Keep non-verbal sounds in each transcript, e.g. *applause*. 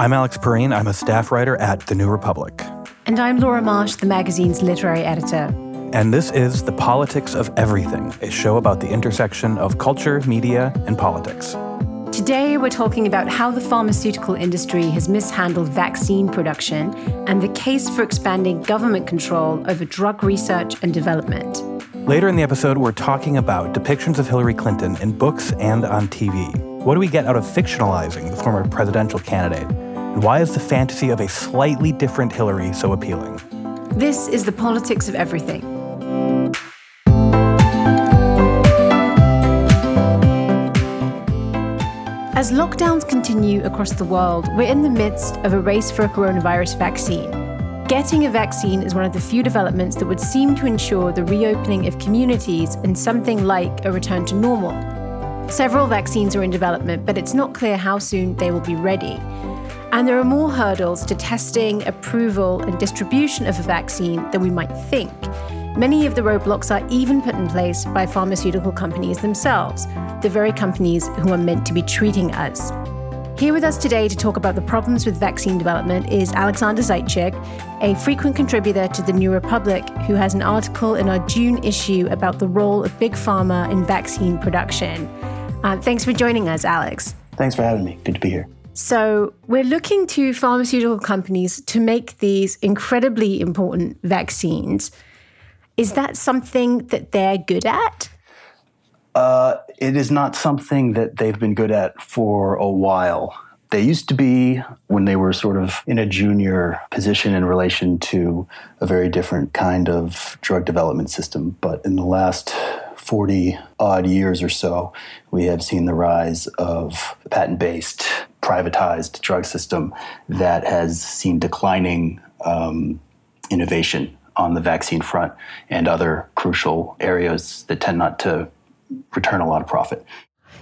I'm Alex Pareene. I'm a staff writer at The New Republic. And I'm Laura Marsh, the magazine's literary editor. And this is The Politics of Everything, a show about the intersection of culture, media, and politics. Today, we're talking about how the pharmaceutical industry has mishandled vaccine production and the case for expanding government control over drug research and development. Later in the episode, we're talking about depictions of Hillary Clinton in books and on TV. What do we get out of fictionalizing the former presidential candidate? And why is the fantasy of a slightly different Hillary so appealing? This is the politics of everything. As lockdowns continue across the world, we're in the midst of a race for a coronavirus vaccine. Getting a vaccine is one of the few developments that would seem to ensure the reopening of communities and something like a return to normal. Several vaccines are in development, but it's not clear how soon they will be ready. And there are more hurdles to testing, approval, and distribution of a vaccine than we might think. Many of the roadblocks are even put in place by pharmaceutical companies themselves, the very companies who are meant to be treating us. Here with us today to talk about the problems with vaccine development is Alexander Zaitchik, a frequent contributor to the New Republic, who has an article in our June issue about the role of big pharma in vaccine production. Uh, thanks for joining us, Alex. Thanks for having me. Good to be here. So, we're looking to pharmaceutical companies to make these incredibly important vaccines. Is that something that they're good at? Uh, it is not something that they've been good at for a while. They used to be when they were sort of in a junior position in relation to a very different kind of drug development system. But in the last 40 odd years or so, we have seen the rise of patent based, privatized drug system that has seen declining um, innovation on the vaccine front and other crucial areas that tend not to return a lot of profit.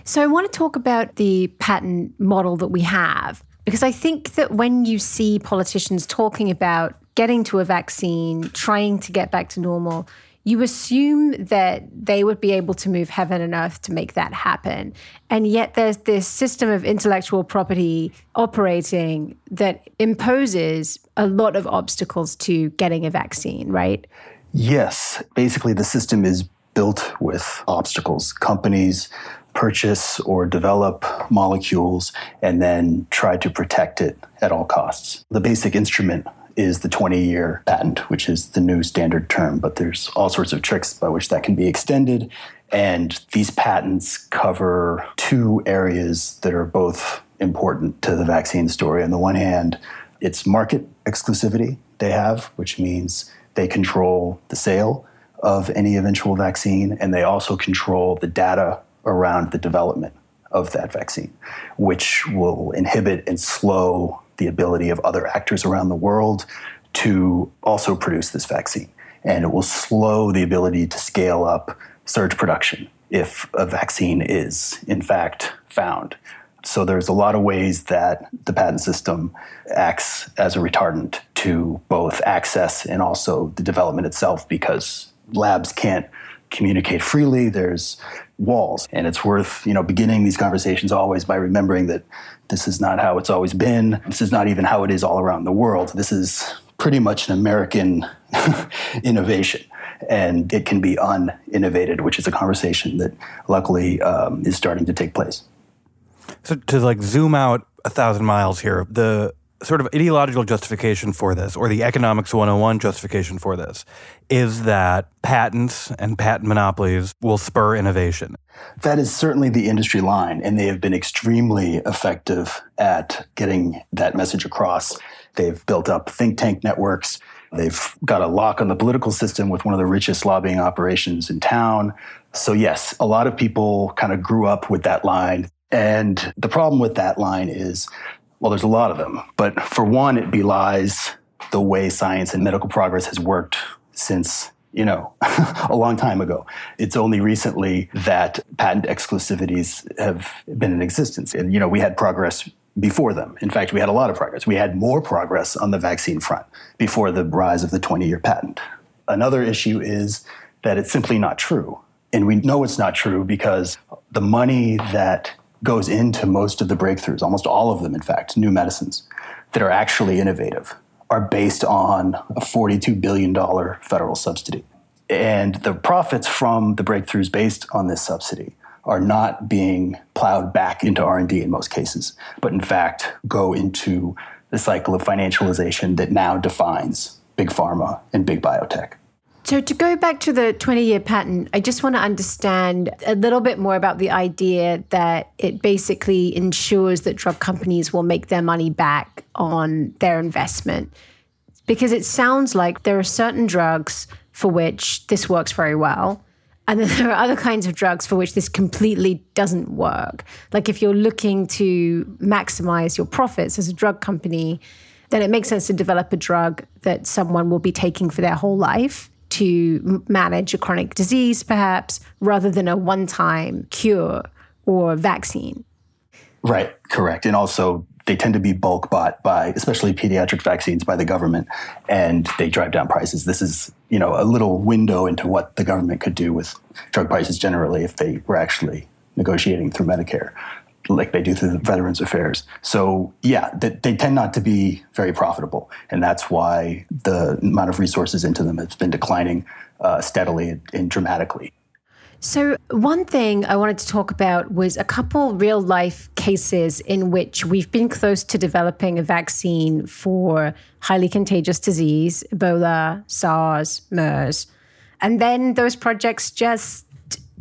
So, I want to talk about the patent model that we have, because I think that when you see politicians talking about getting to a vaccine, trying to get back to normal, you assume that they would be able to move heaven and earth to make that happen. And yet there's this system of intellectual property operating that imposes a lot of obstacles to getting a vaccine, right? Yes. Basically, the system is built with obstacles. Companies purchase or develop molecules and then try to protect it at all costs. The basic instrument is the 20 year patent, which is the new standard term, but there's all sorts of tricks by which that can be extended. And these patents cover two areas that are both important to the vaccine story. On the one hand, it's market exclusivity they have, which means they control the sale of any eventual vaccine, and they also control the data around the development of that vaccine, which will inhibit and slow the ability of other actors around the world to also produce this vaccine. And it will slow the ability to scale up surge production if a vaccine is, in fact, found. So there's a lot of ways that the patent system acts as a retardant to both access and also the development itself because labs can't communicate freely. There's walls. And it's worth, you know, beginning these conversations always by remembering that this is not how it's always been. This is not even how it is all around the world. This is pretty much an American *laughs* innovation. And it can be uninnovated, which is a conversation that luckily um, is starting to take place. So to like zoom out a thousand miles here, the sort of ideological justification for this, or the economics 101 justification for this, is that patents and patent monopolies will spur innovation. That is certainly the industry line, and they have been extremely effective at getting that message across. They've built up think tank networks. They've got a lock on the political system with one of the richest lobbying operations in town. So, yes, a lot of people kind of grew up with that line. And the problem with that line is well, there's a lot of them. But for one, it belies the way science and medical progress has worked since you know, *laughs* a long time ago. It's only recently that patent exclusivities have been in existence. And, you know, we had progress before them. In fact, we had a lot of progress. We had more progress on the vaccine front before the rise of the 20 year patent. Another issue is that it's simply not true. And we know it's not true because the money that goes into most of the breakthroughs, almost all of them, in fact, new medicines that are actually innovative, are based on a $42 billion federal subsidy. And the profits from the breakthroughs based on this subsidy are not being plowed back into R&D in most cases, but in fact go into the cycle of financialization that now defines big pharma and big biotech. So, to go back to the 20 year patent, I just want to understand a little bit more about the idea that it basically ensures that drug companies will make their money back on their investment. Because it sounds like there are certain drugs for which this works very well. And then *laughs* there are other kinds of drugs for which this completely doesn't work. Like if you're looking to maximize your profits as a drug company, then it makes sense to develop a drug that someone will be taking for their whole life to manage a chronic disease, perhaps, rather than a one time cure or vaccine. Right, correct. And also, they tend to be bulk bought by, especially pediatric vaccines, by the government, and they drive down prices. This is, you know, a little window into what the government could do with drug prices generally if they were actually negotiating through Medicare like they do through the Veterans Affairs. So, yeah, they, they, tend not to be very profitable. And that's why the amount of resources into them has been declining uh, steadily and dramatically. So, one thing I wanted to talk about was a couple real life cases in which we've been close to developing a vaccine for highly contagious disease, Ebola, SARS, MERS. And then those projects just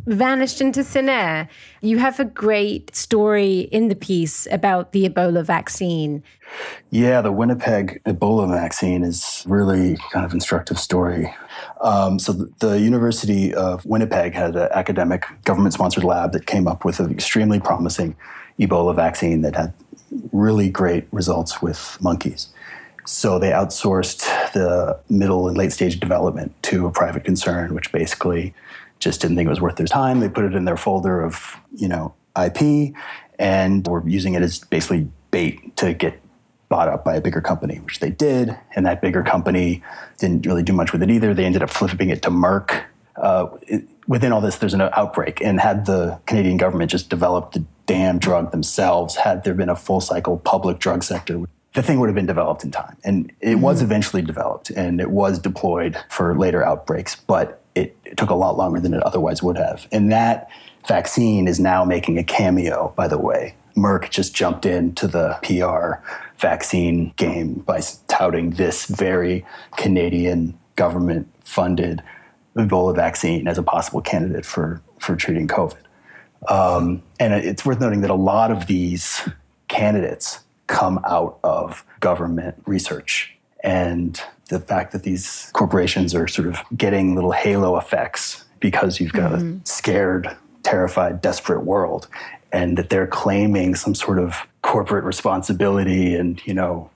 vanished into thin air. You have a great story in the piece about the Ebola vaccine. Yeah, the Winnipeg Ebola vaccine is really kind of instructive story. Um, so the, the, University of Winnipeg had an academic government-sponsored lab that came up with an extremely promising Ebola vaccine that had really great results with monkeys. So they outsourced the middle and late stage development to a private concern, which basically just didn't think it was worth their time. They put it in their folder of, you know, IP and were using it as basically bait to get bought up by a bigger company, which they did. And that bigger company didn't really do much with it either. They ended up flipping it to Merck. Uh, it, within all this, there's an outbreak. And had the Canadian government just developed the damn drug themselves, had there been a full cycle public drug sector, the thing would have been developed in time. And it mm-hmm. was eventually developed and it was deployed for later outbreaks. But it, it took a lot longer than it otherwise would have. And that vaccine is now making a cameo, by the way. Merck just jumped into the PR vaccine game by touting this very Canadian government funded Ebola vaccine as a possible candidate for, for treating COVID. Um, and it's worth noting that a lot of these candidates come out of government research. And the fact that these corporations are sort of getting little halo effects because you've got mm-hmm. a scared, terrified, desperate world, and that they're claiming some sort of corporate responsibility and, you know,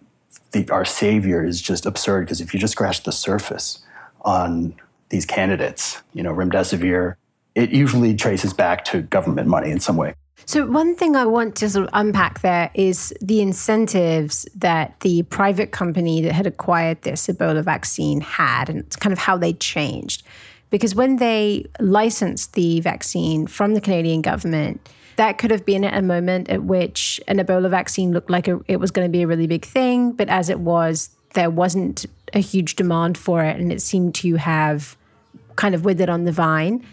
the, our savior is just absurd because if you just scratch the surface on these candidates, you know, remdesivir, it usually traces back to government money in some way. So, one thing I want to sort of unpack there is the incentives that the private company that had acquired this Ebola vaccine had, and kind of how they changed. Because when they licensed the vaccine from the Canadian government, that could have been at a moment at which an Ebola vaccine looked like a, it was going to be a really big thing. But as it was, there wasn't a huge demand for it, and it seemed to have kind of withered on the vine.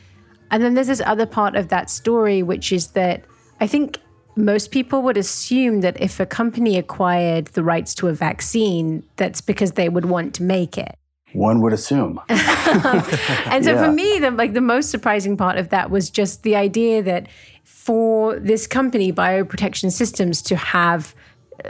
And then there's this other part of that story, which is that I think most people would assume that if a company acquired the rights to a vaccine, that's because they would want to make it. One would assume. *laughs* and so yeah. for me, the like the most surprising part of that was just the idea that for this company, Bioprotection Systems, to have uh,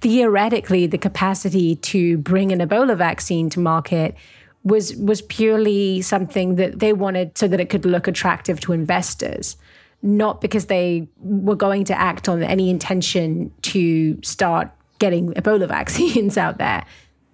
theoretically the capacity to bring an Ebola vaccine to market was was purely something that they wanted so that it could look attractive to investors not because they were going to act on any intention to start getting Ebola *laughs* vaccines out there.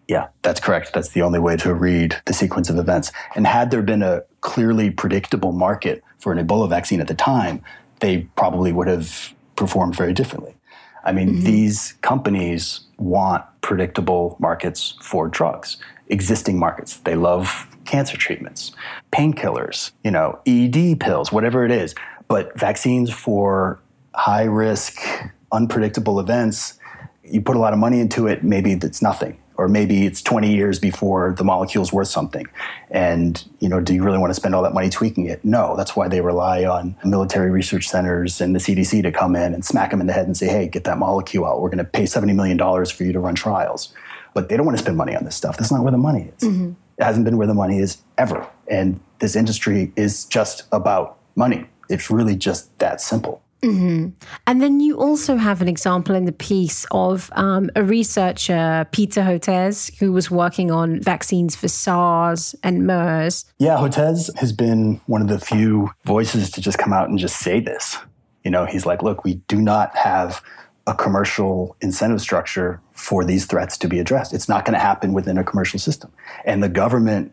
Yeah, that's correct. That's the only way to read the sequence of events. And had there been a clearly predictable market for an Ebola vaccine at the time, they probably would have performed very differently. I mean, mm-hmm. these companies want predictable markets for drugs, existing markets. They love cancer treatments, painkillers, you know, ED pills, whatever it is. But vaccines for high risk, unpredictable events, you put a lot of money into it, maybe it's nothing. Or maybe it's 20 years before the molecule's worth something. And, you know, do you really want to spend all that money tweaking it? No. That's why they rely on military research centers and the CDC to come in and smack them in the head and say, hey, get that molecule out. We're going to pay $70 million for you to run trials. But they don't want to spend money on this stuff. That's not where the money is. Mm-hmm. It hasn't been where the money is ever. And this industry is just about money. It's really just that simple. Mm-hmm. And then you also have an example in the piece of um, a researcher, Peter Hotez, who was working on vaccines for SARS and MERS. Yeah, Hotez has been one of the few voices to just come out and just say this. You know, he's like, look, we do not have a commercial incentive structure for these threats to be addressed. It's not going to happen within a commercial system. And the government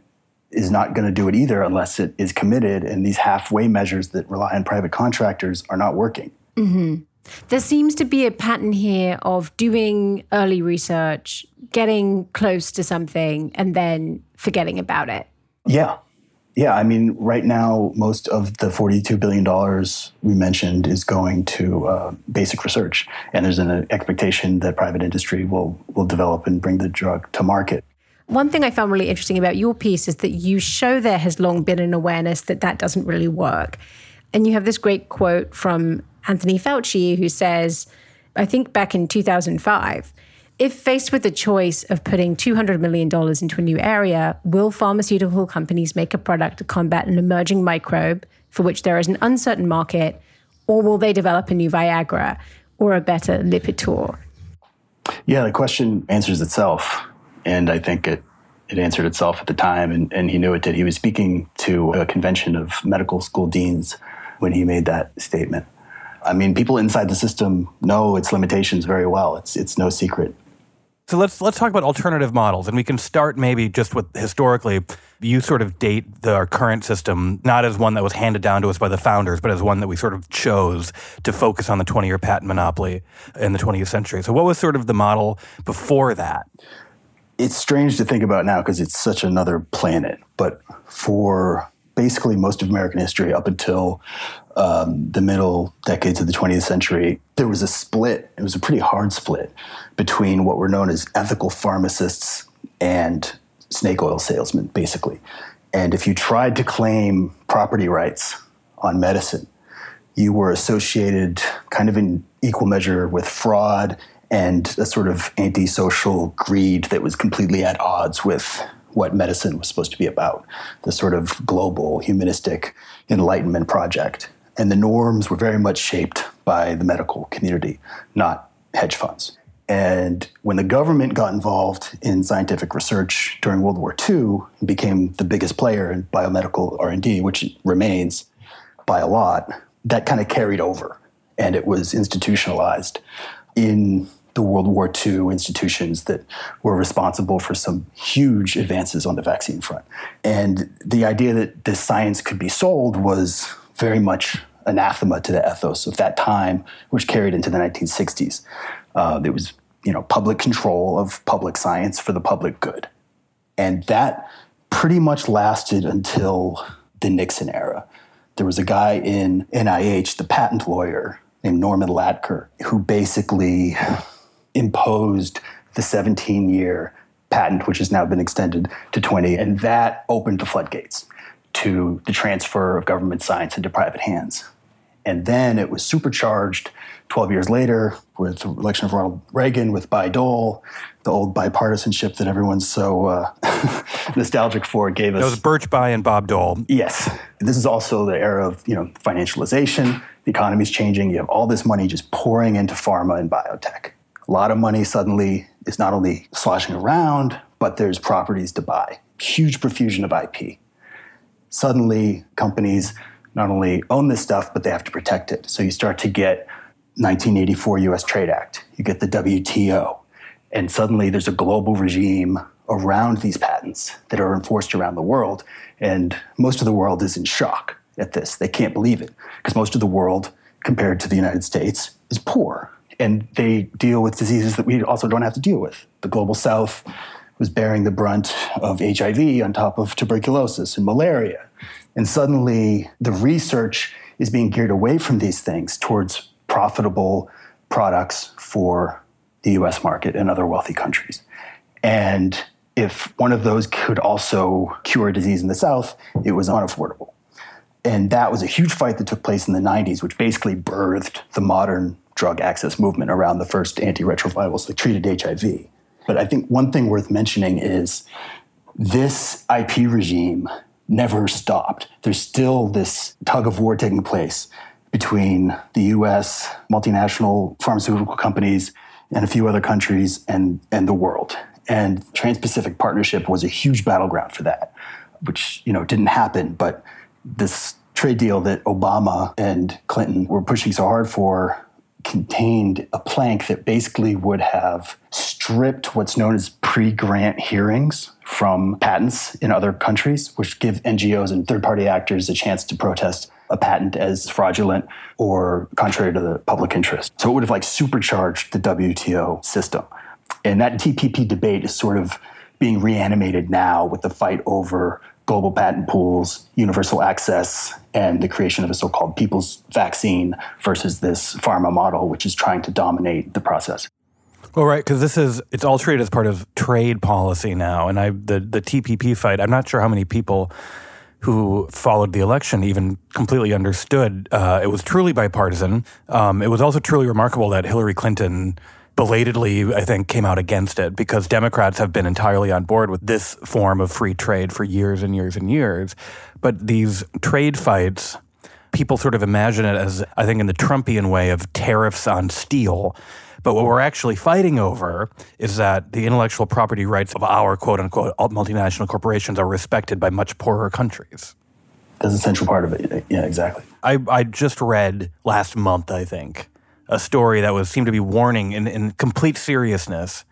is not going to do it either unless it is committed. And these halfway measures that rely on private contractors are not working. Mm-hmm. There seems to be a pattern here of doing early research, getting close to something, and then forgetting about it. Yeah. Yeah. I mean, right now, most of the $42 billion we mentioned is going to uh, basic research. And there's an expectation that private industry will, will develop and bring the drug to market. One thing I found really interesting about your piece is that you show there has long been an awareness that that doesn't really work. And you have this great quote from Anthony Fauci, who says, I think back in 2005, if faced with the choice of putting $200 million into a new area, will pharmaceutical companies make a product to combat an emerging microbe for which there is an uncertain market, or will they develop a new Viagra or a better Lipitor? Yeah, the question answers itself and I think it it answered itself at the time, and, and he knew it did. He was speaking to a convention of medical school deans when he made that statement. I mean, people inside the system know its limitations very well. It's it's no secret. So let's let's talk about alternative models, and we can start maybe just with historically. You sort of date the, our current system not as one that was handed down to us by the founders, but as one that we sort of chose to focus on the 20-year patent monopoly in the 20th century. So, what was sort of the model before that? It's strange to think about now because it's such another planet. But for basically most of American history up until um, the middle decades of the 20th century, there was a split. It was a pretty hard split between what were known as ethical pharmacists and snake oil salesmen, basically. And if you tried to claim property rights on medicine, you were associated kind of in equal measure with fraud and a sort of antisocial greed that was completely at odds with what medicine was supposed to be about the sort of global humanistic enlightenment project. And the norms were very much shaped by the medical community, not hedge funds. And when the government got involved in scientific research during World War II and became the biggest player in biomedical R&D, which remains by a lot, that kind of carried over and it was institutionalized in the World War II institutions that were responsible for some huge advances on the vaccine front. And the idea that this science could be sold was very much anathema to the ethos of that time, which carried into the 1960s. Uh, there was, you know, public control of public science for the public good, and that pretty much lasted until the Nixon era. There was a guy in NIH, the patent lawyer named Norman Latker, who basically imposed the 17 year patent, which has now been extended to 20. And that opened the floodgates to the transfer of government science into private hands. And then it was supercharged 12 years later with the election of Ronald Reagan, with Bayh-Dole, the old bipartisanship that everyone's so uh, *laughs* nostalgic for gave us. That was Birch Bayh and Bob Dole. Yes. This is also the era of you know financialization. The economy's changing. You have all this money just pouring into pharma and biotech a lot of money suddenly is not only sloshing around, but there's properties to buy. Huge profusion of IP. Suddenly, companies not only own this stuff, but they have to protect it. So you start to get 1984 US Trade Act, you get the WTO, and suddenly there's a global regime around these patents that are enforced around the world. And most of the world is in shock at this. They can't believe it because most of the world, compared to the United States, is poor and they deal with diseases that we also don't have to deal with. The global south was bearing the brunt of HIV on top of tuberculosis and malaria. And suddenly the research is being geared away from these things towards profitable products for the US market and other wealthy countries. And if one of those could also cure a disease in the South, it was unaffordable. And that was a huge fight that took place in the 90s, which basically birthed the modern drug access movement around the first antiretrovirals that treated HIV. But I think one thing worth mentioning is this IP regime never stopped. There's still this tug of war taking place between the US, multinational pharmaceutical companies, and a few other countries and, and the world. And Trans-Pacific Partnership was a huge battleground for that, which you know didn't happen. But this trade deal that Obama and Clinton were pushing so hard for contained a plank that basically would have stripped what's known as pre-grant hearings from patents in other countries, which give NGOs and third-party actors a chance to protest a patent as fraudulent or contrary to the public interest. So it would have like supercharged the WTO system. And that TPP debate is sort of being reanimated now with the fight over global patent pools, universal access, and the creation of a so called people's vaccine versus this pharma model, which is trying to dominate the process. Well, right, because this is it's all treated as part of trade policy now, and I the the TPP fight. I'm not sure how many people who followed the election even completely understood. Uh, it was truly bipartisan. Um, it was also truly remarkable that Hillary Clinton belatedly, I think, came out against it because Democrats have been entirely on board with this form of free trade for years and years and years. But these trade fights, people sort of imagine it as, I think, in the Trumpian way of tariffs on steel. But what we're actually fighting over is that the intellectual property rights of our quote unquote multinational corporations are respected by much poorer countries. That's a central part of it. Yeah, exactly. I, I just read last month, I think, a story that was seemed to be warning in, in complete seriousness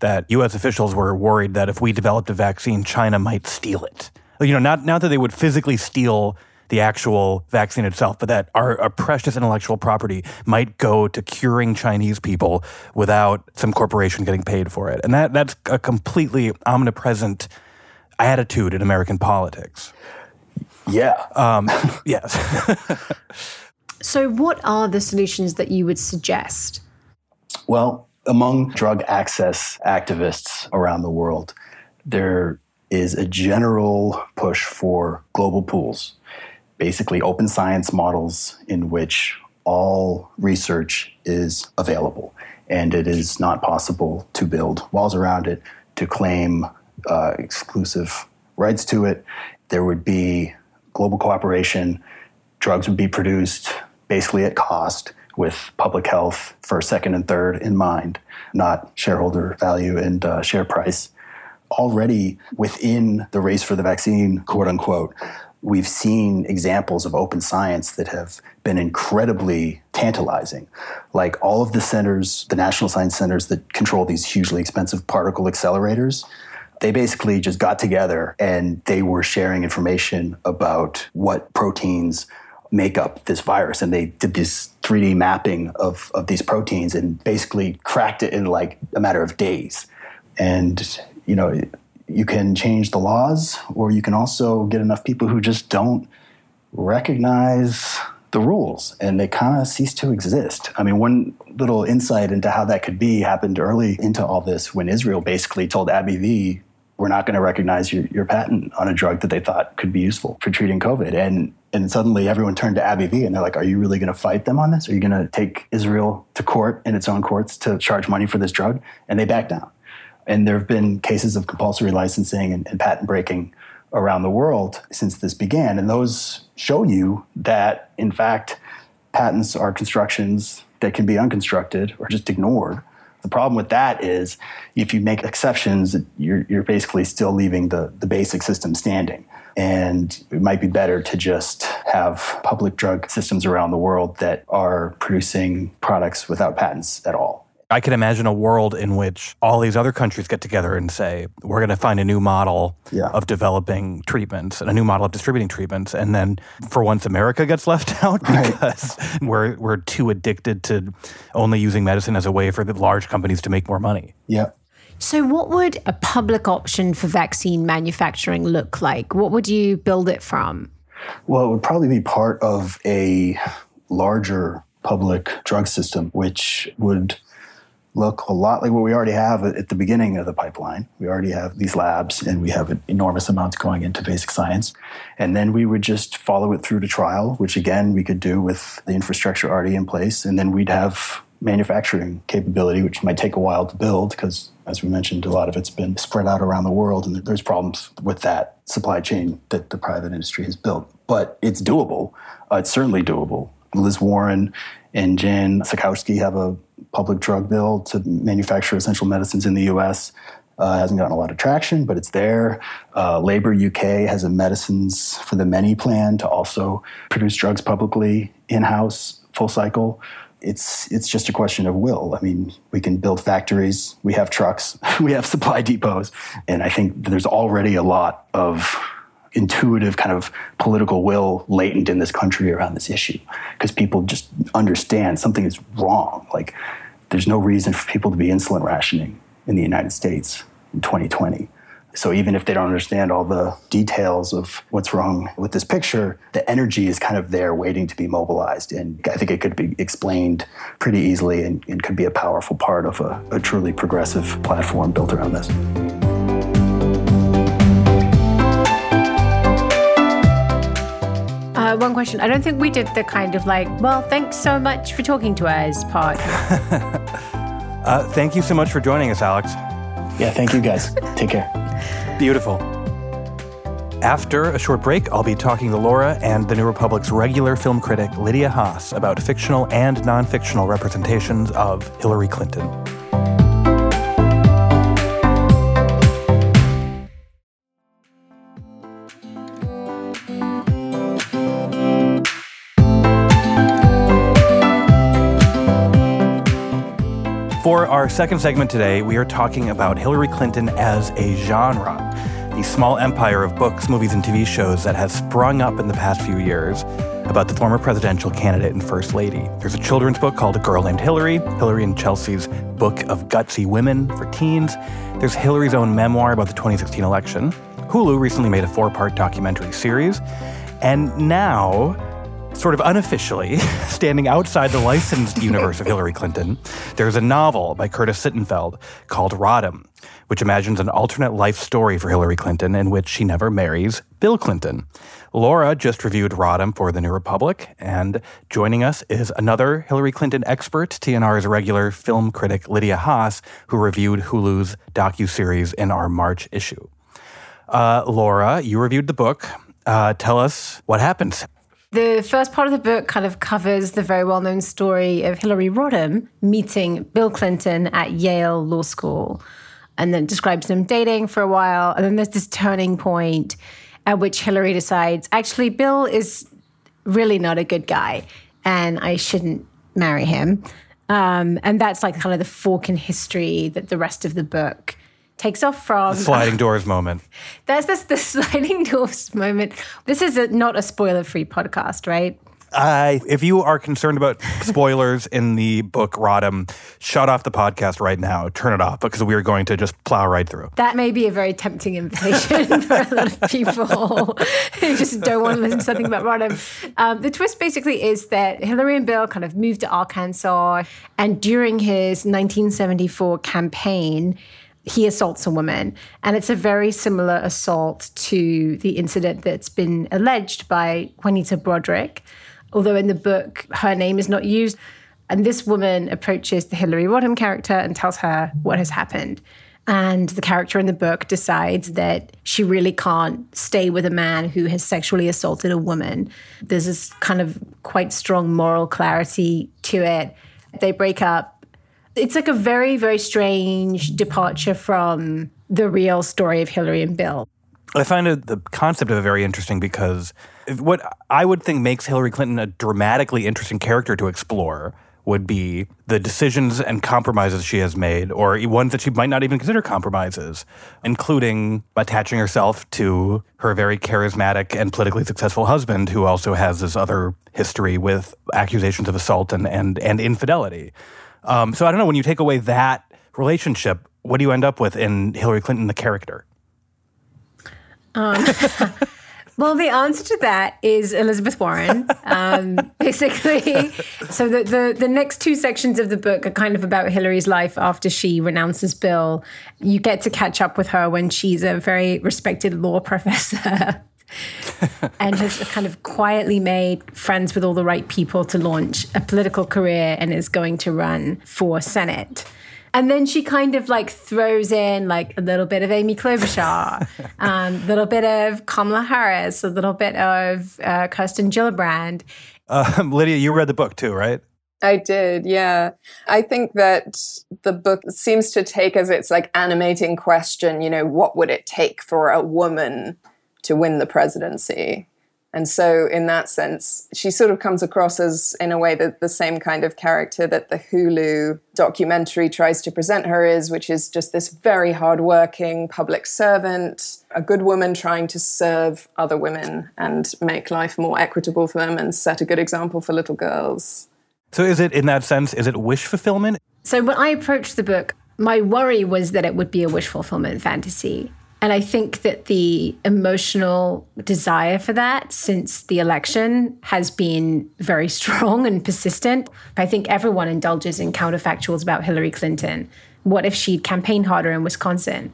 that U.S. officials were worried that if we developed a vaccine, China might steal it. You know, not not that they would physically steal the actual vaccine itself, but that our, our, precious intellectual property might go to curing Chinese people without some corporation getting paid for it. And that that's a completely omnipresent attitude in American politics. Yeah. Um, *laughs* yes. *laughs* So, what are the solutions that you would suggest? Well, among drug access activists around the world, there is a general push for global pools, basically open science models in which all research is available. And it is not possible to build walls around it, to claim uh, exclusive rights to it. There would be global cooperation, drugs would be produced basically at cost with public health first, second, and third in mind, not shareholder value and uh, share price. Already within the race for the vaccine, quote unquote, we've seen examples of open science that have been incredibly tantalizing. Like all of the centers, the national science centers that control these hugely expensive particle accelerators, they basically just got together and they were sharing information about what proteins make up this virus. And they did this 3D mapping of, of these proteins and basically cracked it in like a matter of days. And, you know, you can change the laws, or you can also get enough people who just don't recognize the rules and they kind of cease to exist. I mean, one little insight into how that could be happened early into all this when Israel basically told AbbVie, we're not going to recognize your, your patent on a drug that they thought could be useful for treating COVID. And and suddenly everyone turned to AbbVie and they're like, are you really going to fight them on this? Are you going to take Israel to court in its own courts to charge money for this drug? And they backed down. And there have been cases of compulsory licensing and, and patent breaking around the world since this began. And those show you that, in fact, patents are constructions that can be unconstructed or just ignored. The problem with that is if you make exceptions, you're, you're basically still leaving the, the basic system standing. And it might be better to just have public drug systems around the world that are producing products without patents at all. I can imagine a world in which all these other countries get together and say, we're going to find a new model yeah. of developing treatments and a new model of distributing treatments. And then for once, America gets left *laughs* out because right. we're, we're too addicted to only using medicine as a way for the large companies to make more money. Yeah. So, what would a public option for vaccine manufacturing look like? What would you build it from? Well, it would probably be part of a larger public drug system, which would look a lot like what we already have at the beginning of the pipeline. We already have these labs and we have enormous amounts going into basic science. And then we would just follow it through to trial, which again we could do with the infrastructure already in place. And then we'd have manufacturing capability, which might take a while to build because, as we mentioned, a lot of it's been spread out around the world and there's problems with that supply chain that the private industry has built. But it's doable. Uh, it's certainly doable. Liz Warren and Jan Schakowsky have a public drug bill to manufacture essential medicines in the US. Uh, hasn't gotten a lot of traction, but it's there. Uh, Labour UK has a medicines for the many plan to also produce drugs publicly in house, full cycle. It's it's just a question of will. I mean, we can build factories, we have trucks, *laughs* we have supply depots, and I think there's already a lot of intuitive kind of political will latent in this country around this issue because people just understand something is wrong. Like, there's no reason for people to be insulin rationing in the United States in 2020. So even if they don't understand all the details of what's wrong with this picture, the energy is kind of there waiting to be mobilized. And I think it could be explained pretty easily and, and could be a powerful part of a, a truly progressive platform built around this. One question. I don't think we did the kind of like, well, thanks so much for talking to us part. *laughs* uh, thank you so much for joining us, Alex. Yeah, thank you guys. Take care. Beautiful. After a short break, I'll be talking to Laura and the New Republic's regular film critic, Lidija Haas, about fictional and non fictional representations of Hillary Clinton. Second segment today, we are talking about Hillary Clinton as a genre, the small empire of books, movies, and TV shows that has sprung up in the past few years about the former presidential candidate and first lady. There's a children's book called A Girl Named Hillary, Hillary and Chelsea's Book of Gutsy Women for teens. There's Hillary's own memoir about the 2016 election. Hulu recently made a four part documentary series. And now, sort of unofficially, *laughs* standing outside the licensed universe of Hillary Clinton, there's a novel by Curtis Sittenfeld called Rodham, which imagines an alternate life story for Hillary Clinton in which she never marries Bill Clinton. Laura just reviewed Rodham for The New Republic, and joining us is another Hillary Clinton expert, TNR's regular film critic Lidija Haas, who reviewed Hulu's docu-series in our March issue. Uh, Laura, you reviewed the book. Uh, tell us what happens. The first part of the book kind of covers the very well known story of Hillary Rodham meeting Bill Clinton at Yale Law School and then describes them dating for a while. And then there's this turning point at which Hillary decides actually, Bill is really not a good guy and I shouldn't marry him. Um, and that's like kind of the fork in history that the rest of the book takes off from. The sliding doors moment. *laughs* There's this the *laughs* sliding doors moment. This is a, not a spoiler free podcast, right? I, if you are concerned about spoilers in the book Rodham, shut off the podcast right now. Turn it off because we are going to just plow right through. That may be a very tempting invitation *laughs* for a lot of people who just don't want to listen to something about Rodham. Um, the twist basically is that Hillary and Bill kind of moved to Arkansas, and during his 1974 campaign, he assaults a woman. And it's a very similar assault to the incident that's been alleged by Juanita Broaddrick, although in the book, her name is not used. And this woman approaches the Hillary Rodham character and tells her what has happened. And the character in the book decides that she really can't stay with a man who has sexually assaulted a woman. There's this kind of quite strong moral clarity to it. They break up it's like a very, very strange departure from the real story of Hillary and Bill. I find it, the concept of it very interesting because what I would think makes Hillary Clinton a dramatically interesting character to explore would be the decisions and compromises she has made, or ones that she might not even consider compromises, including attaching herself to her very charismatic and politically successful husband, who also has this other history with accusations of assault and, and, and infidelity. Um, so I don't know when you take away that relationship, what do you end up with in Hillary Clinton, the character? Um, *laughs* Well, the answer to that is Elizabeth Warren, um, basically. *laughs* So the, the the next two sections of the book are kind of about Hillary's life after she renounces Bill. You get to catch up with her when she's a very respected law *laughs* professor. And has kind of quietly made friends with all the right people to launch a political career and is going to run for Senate. And then she kind of like throws in like a little bit of Amy Klobuchar, a *laughs* um, little bit of Kamala Harris, a little bit of uh, Kirsten Gillibrand. Um, Lidija, you read the book too, right? I did, yeah. I think that the book seems to take as its like animating question, you know, what would it take for a woman to win the presidency? And so, in that sense, she sort of comes across as, in a way, the, the same kind of character that the Hulu documentary tries to present her as, which is just this very hardworking public servant, a good woman trying to serve other women and make life more equitable for them and set a good example for little girls. So, is it, in that sense, is it wish fulfillment? So, when I approached the book, my worry was that it would be a wish fulfillment fantasy. And I think that the emotional desire for that since the election has been very *laughs* strong and persistent. I think everyone indulges in counterfactuals about Hillary Clinton. What if she'd campaigned harder in Wisconsin?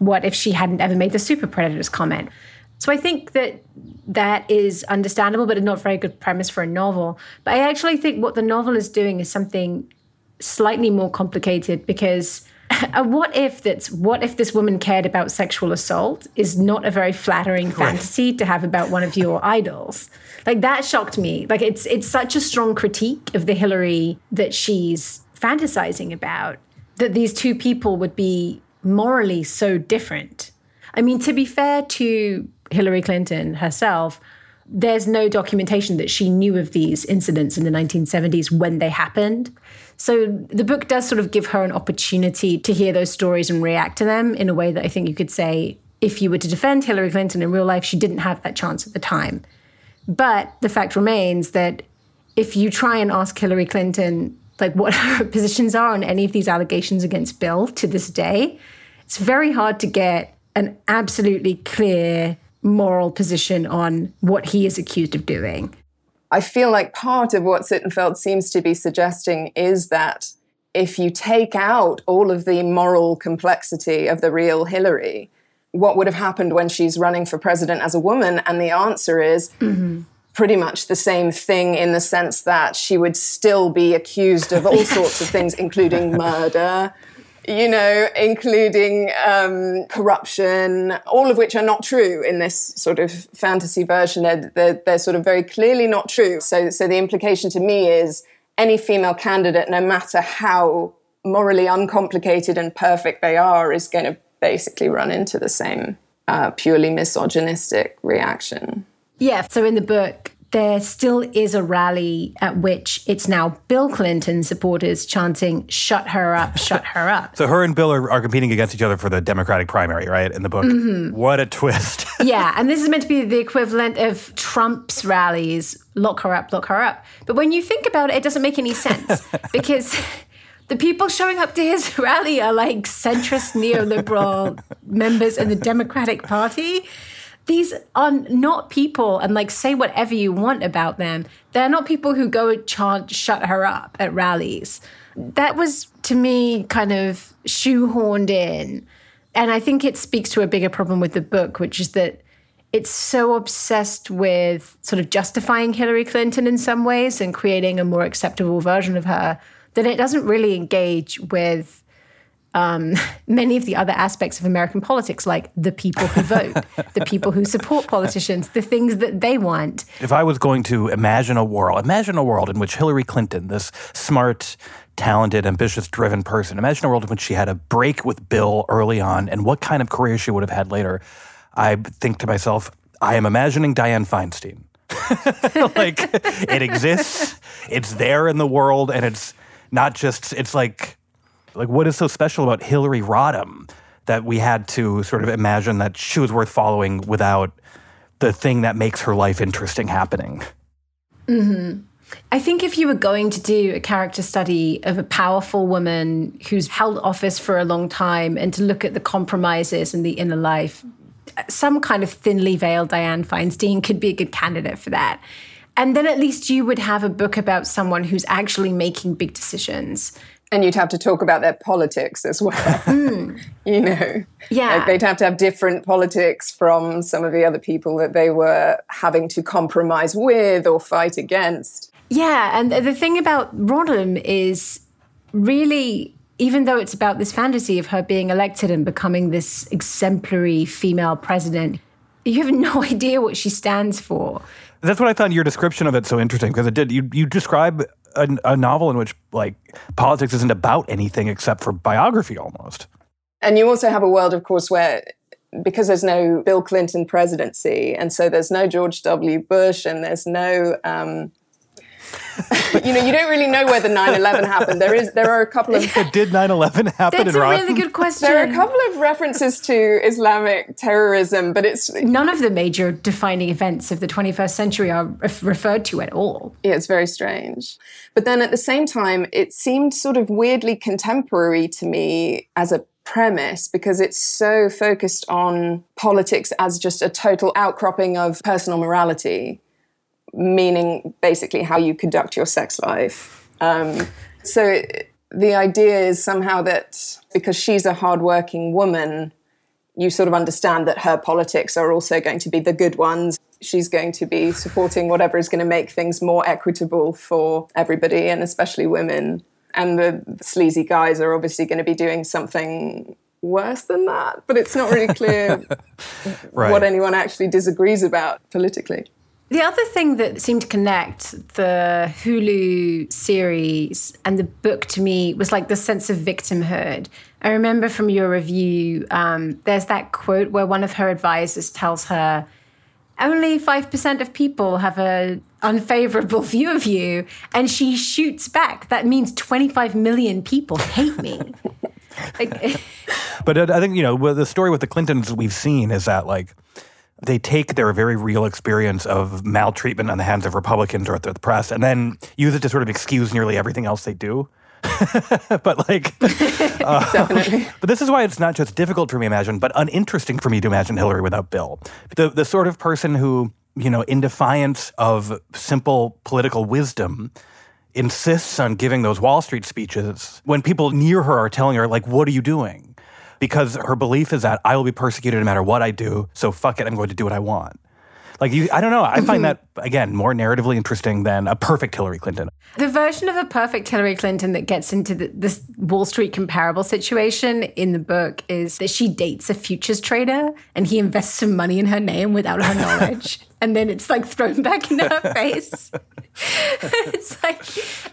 What if she hadn't ever made the super predators comment? So I think that that is understandable, but a not very good premise for a novel. But I actually think what the novel is doing is something slightly more complicated because *laughs* a what if that's what if this woman cared about sexual assault is not a very flattering right. fantasy to have about one of your *laughs* idols. Like that shocked me. Like it's it's such a strong critique of the Hillary that she's fantasizing about that these two people would be morally so different. I mean, to be fair to Hillary Clinton herself, there's no documentation that she knew of these incidents in the 1970s when they happened. So the book does sort of give her an opportunity to hear those stories and react to them in a way that I think you could say if you were to defend Hillary Clinton in real life, she didn't have that chance at the time. But the fact remains that if you try and ask Hillary Clinton like what *laughs* her positions are on any of these allegations against Bill to this day, it's very hard to get an absolutely clear moral position on what he is accused of doing. I feel like part of what Sittenfeld seems to be suggesting is that if you take out all of the moral complexity of the real Hillary, what would have happened when she's running for president as a woman? And the answer is mm-hmm. pretty much the same thing in the sense that she would still be accused of all *laughs* sorts of things, including murder, you know, including um, corruption, all of which are not true in this sort of fantasy version. They're, they're, they're, sort of very clearly not true. So, so the implication to me is any female candidate, no matter how morally uncomplicated and perfect they are, is going to basically run into the same uh, purely misogynistic reaction. Yeah. So in the book, there still is a rally at which it's now Bill Clinton supporters chanting, shut her up, shut her *laughs* up. so her and Bill are, are, competing against each other for the Democratic primary, right? In the book. Mm-hmm. What a twist. *laughs* yeah. And this is meant to be the equivalent of Trump's rallies lock her up, lock her up. But when you think about it, it doesn't make any sense *laughs* because. The people showing up to his rally are like centrist neoliberal members in the Democratic Party these are not people and like say whatever you want about them. They're not people who go and chant shut her up at rallies. That was to me kind of shoehorned in. And I think it speaks to a bigger problem with the book, which is that it's so obsessed with sort of justifying Hillary Clinton in some ways and creating a more acceptable version of her that it doesn't really engage with um, *laughs* many of the other aspects of American politics, like the people who vote, the people who support politicians, the things that they want. If I was going to imagine a world, imagine a world in which Hillary Clinton, this smart, talented, ambitious, driven person, imagine a world in which she had a break with Bill early on and what kind of career she would have had later. I think to myself, I am imagining Dianne Feinstein. *laughs* like it exists, it's there in the world, and it's not just, it's like, like, what is so special about Hillary Rodham that we had to sort of imagine that she was worth following without the thing that makes her life interesting happening? Mm-hmm. I think if you were going to do a character study of a powerful woman who's held office for a long time and to look at the compromises and the inner life, some kind of thinly veiled Dianne Feinstein could be a good candidate for that. And then at least you would have a book about someone who's actually making big decisions. And you'd have to talk about their politics as well. *laughs* Mm. *laughs* you know, yeah, like they'd have to have different politics from some of the other people that they were having to compromise with or fight against. Yeah, and the thing about Rodham is really even though it's about this fantasy of her being elected and becoming this exemplary female president, you have no *laughs* idea what she stands for. That's what I found your description of it so interesting because it did. You you describe a, a novel in which like politics isn't about anything except for biography almost. And you also have a world, of course, where because there's no Bill Clinton presidency, and so there's no George W. Bush, and there's no um, *laughs* you know, you don't really know whether 9/11 happened. There is, there are a couple of. *laughs* Did 9/11 happen? That's a really good question. *laughs* There are a couple of references to Islamic terrorism, but it's none of the major defining events of the 21st century are referred to at all. Yeah, it's very strange. But then at the same time, it seemed sort of weirdly contemporary to me as a premise because it's so focused on politics as just a total outcropping of personal morality meaning basically how you conduct your sex life. Um, so the idea is somehow that because she's a hardworking woman, you sort of understand that her politics are also going to be the good ones. She's going to be supporting whatever is going to make things more equitable for everybody and especially women. And the sleazy guys are obviously going to be doing something worse than that, but it's not really clear *laughs* right. what anyone actually disagrees about politically. The other thing that seemed to connect the Hulu series and the book to me was like the sense of victimhood. I remember from your review, um, there's that quote where one of her advisors tells her, only 5% of people have an unfavorable view of you. And she shoots back. That means 25 million people hate me. *laughs* like, *laughs* but I think, you know, the story with the Clintons we've seen is that, like, they take their very real experience of maltreatment on the hands of Republicans or at the press and then use it to sort of excuse nearly everything else they do. *laughs* but like, *laughs* uh, definitely. But this is why it's not just difficult for me to imagine, but uninteresting for me to imagine Hillary without Bill. The the sort of person who, you know, in defiance of simple political wisdom, insists on giving those Wall Street speeches when people near her are telling her, like, "What are you doing?" Because her belief is that I will be persecuted no matter what I do. So fuck it, I'm going to do what I want. Like you, I don't know. I find mm-hmm. that again more narratively interesting than a perfect Hillary Clinton. The version of a perfect Hillary Clinton that gets into the, this Wall Street comparable situation in the book is that she dates a futures trader and he invests some money in her name without her knowledge, *laughs* and then it's like thrown back in her *laughs* face. it's like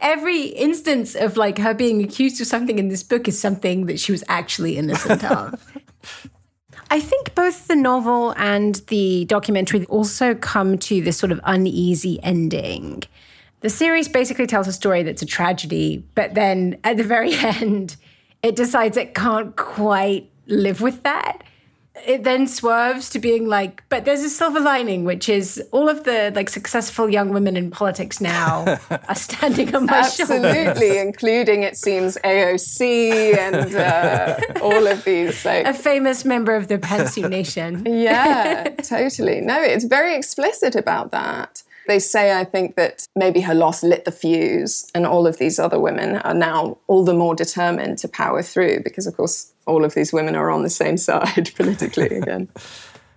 every instance of like her being accused of something in this book is something that she was actually innocent of. *laughs* I think both the novel and the documentary also come to this sort of uneasy ending. The series basically tells a story that's a tragedy, but then at the very *laughs* end, it decides it can't quite live with that it then swerves to being like, but there's a silver lining, which is all of the like successful young women in politics now *laughs* are standing on my Absolutely, shoulders. Absolutely, including it seems AOC and uh, *laughs* all of these. Like, a famous member of the Pantsuit Nation. *laughs* yeah, totally. No, it's very explicit about that. They say, I think, that maybe her loss lit the fuse, and all of these other women are now all the more determined to power through because, of course, all of these women are on the same side *laughs* politically again.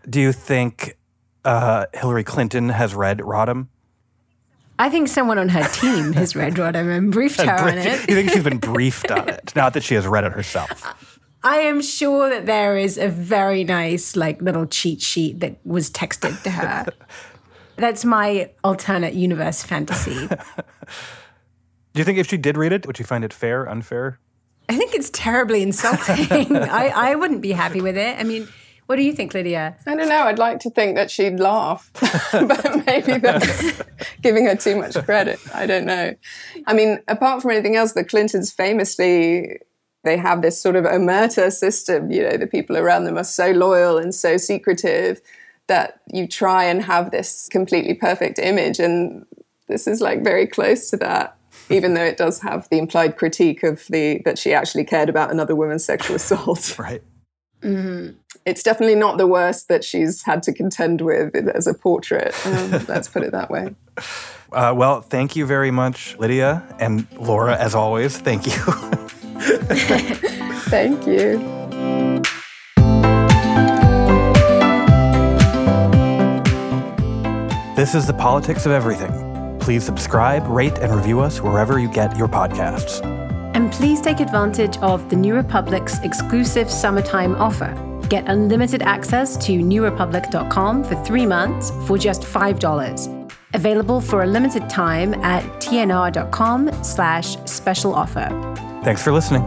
Do you think uh, Hillary Clinton has read Rodham? I think someone on her team has read Rodham and briefed her on it. you think she's been briefed on it? *laughs* Not that she has read it herself. I am sure that there is a very nice, like, little cheat sheet that was texted to her. *laughs* That's my alternate universe fantasy. Do you think if she did read it, would she find it fair, unfair? I think it's terribly insulting. *laughs* I, I wouldn't be happy with it. I mean, what do you think, Lidija? I don't know. I'd like to think that she'd laugh, *laughs* but maybe that's *laughs* giving her too much credit. I don't know. I mean, apart from anything else, the Clintons famously they have this sort of omerta system. You know, the people around them are so loyal and so secretive that you try and have this completely perfect image, and this is like very close to that even though it does have the implied critique of the that she actually cared about another woman's sexual *laughs* assault. *laughs* right. Mm-hmm. It's definitely not the worst that she's had to contend with as a portrait. Um, *laughs* let's put it that way. Uh, well, thank you very much, Lidija. And Laura, as always, thank you. thank you. This is The Politics of Everything. Please subscribe, rate, and review us wherever you get your podcasts. And please take advantage of the New Republic's exclusive summertime offer. Get unlimited access to newrepublic.com for three months for just $5. Available for a limited time at tnr.com slash special offer. Thanks for listening.